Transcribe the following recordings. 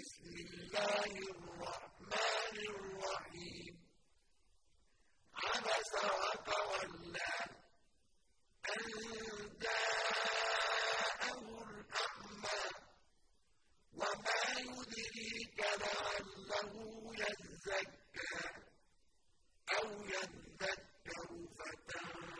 بسم الله الرحمن الرحيم. عبس وتولى أن جاءه الأعمى وما يدريك لعله يزكى أو يذكر فتنفعه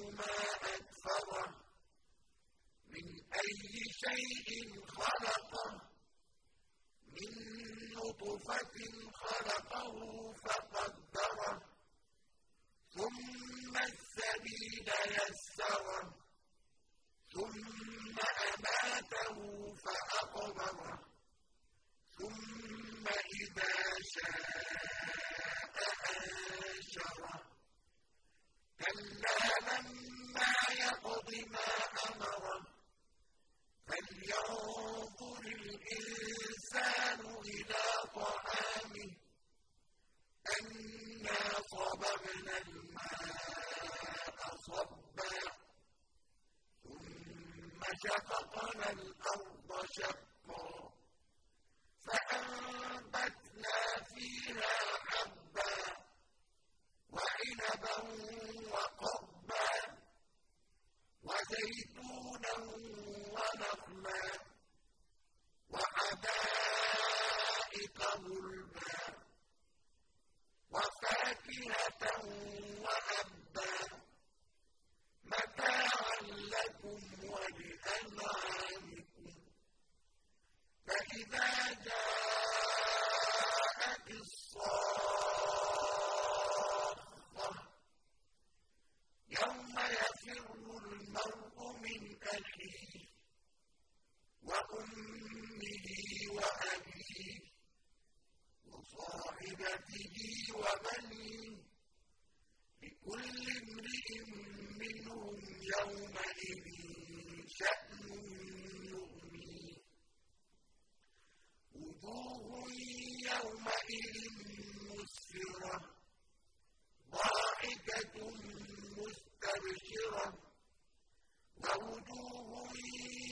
شيء خلقه من نطفة خلقه فقدره ثم السبيل ثم شققنا الأرض شقا فأنبتنا فيها حبا وعنبا وقبا وزيتونا ونخلا. يفر المرء